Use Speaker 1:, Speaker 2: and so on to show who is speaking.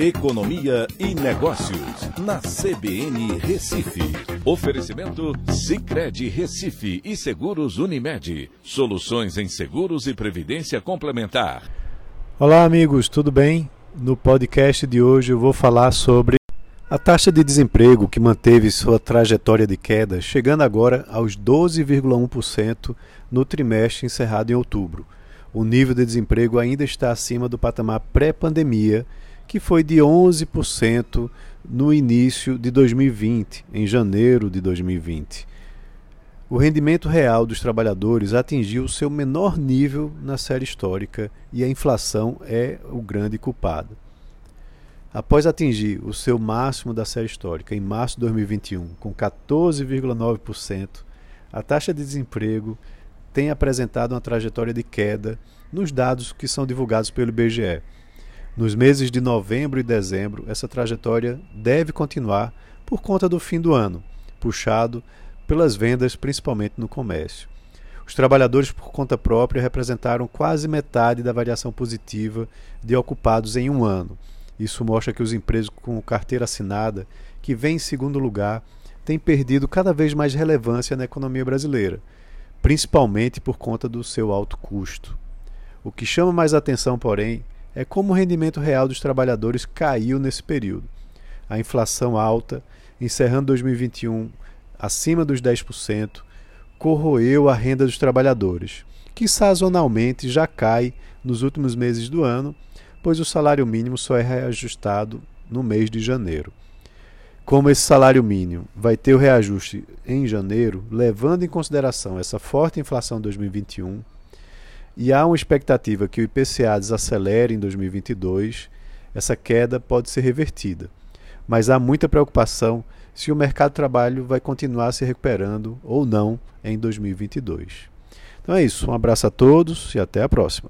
Speaker 1: Economia e Negócios, na CBN Recife. Oferecimento Cicred Recife e Seguros Unimed. Soluções em seguros e previdência complementar.
Speaker 2: Olá, amigos, tudo bem? No podcast de hoje eu vou falar sobre a taxa de desemprego que manteve sua trajetória de queda, chegando agora aos 12,1% no trimestre encerrado em outubro. O nível de desemprego ainda está acima do patamar pré-pandemia que foi de 11% no início de 2020, em janeiro de 2020. O rendimento real dos trabalhadores atingiu seu menor nível na série histórica e a inflação é o grande culpado. Após atingir o seu máximo da série histórica em março de 2021, com 14,9%, a taxa de desemprego tem apresentado uma trajetória de queda nos dados que são divulgados pelo IBGE. Nos meses de novembro e dezembro, essa trajetória deve continuar por conta do fim do ano, puxado pelas vendas, principalmente no comércio. Os trabalhadores por conta própria representaram quase metade da variação positiva de ocupados em um ano. Isso mostra que os empregos com carteira assinada, que vem em segundo lugar, têm perdido cada vez mais relevância na economia brasileira, principalmente por conta do seu alto custo. O que chama mais atenção, porém, é como o rendimento real dos trabalhadores caiu nesse período. A inflação alta, encerrando 2021 acima dos 10%, corroeu a renda dos trabalhadores, que sazonalmente já cai nos últimos meses do ano, pois o salário mínimo só é reajustado no mês de janeiro. Como esse salário mínimo vai ter o reajuste em janeiro, levando em consideração essa forte inflação de 2021, e há uma expectativa que o IPCA desacelere em 2022, essa queda pode ser revertida. Mas há muita preocupação se o mercado de trabalho vai continuar se recuperando ou não em 2022. Então é isso, um abraço a todos e até a próxima.